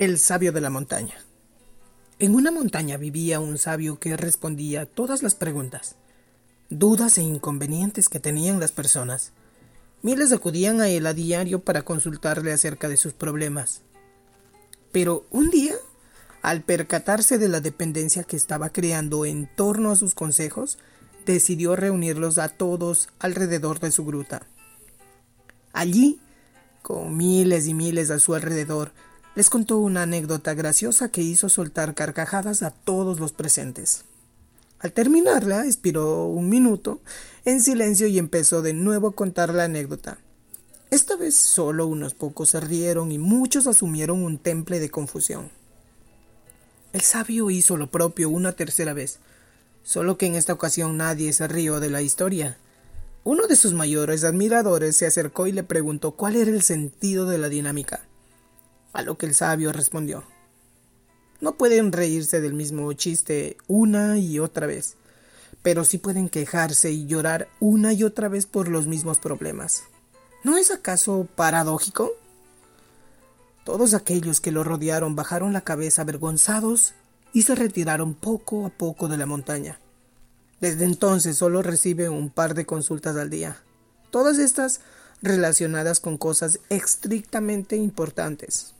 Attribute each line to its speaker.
Speaker 1: El sabio de la montaña. En una montaña vivía un sabio que respondía todas las preguntas, dudas e inconvenientes que tenían las personas. Miles acudían a él a diario para consultarle acerca de sus problemas. Pero un día, al percatarse de la dependencia que estaba creando en torno a sus consejos, decidió reunirlos a todos alrededor de su gruta. Allí, con miles y miles a su alrededor, les contó una anécdota graciosa que hizo soltar carcajadas a todos los presentes. Al terminarla, expiró un minuto en silencio y empezó de nuevo a contar la anécdota. Esta vez solo unos pocos se rieron y muchos asumieron un temple de confusión. El sabio hizo lo propio una tercera vez, solo que en esta ocasión nadie se rió de la historia. Uno de sus mayores admiradores se acercó y le preguntó cuál era el sentido de la dinámica. A lo que el sabio respondió. No pueden reírse del mismo chiste una y otra vez, pero sí pueden quejarse y llorar una y otra vez por los mismos problemas. ¿No es acaso paradójico? Todos aquellos que lo rodearon bajaron la cabeza avergonzados y se retiraron poco a poco de la montaña. Desde entonces solo recibe un par de consultas al día. Todas estas relacionadas con cosas estrictamente importantes.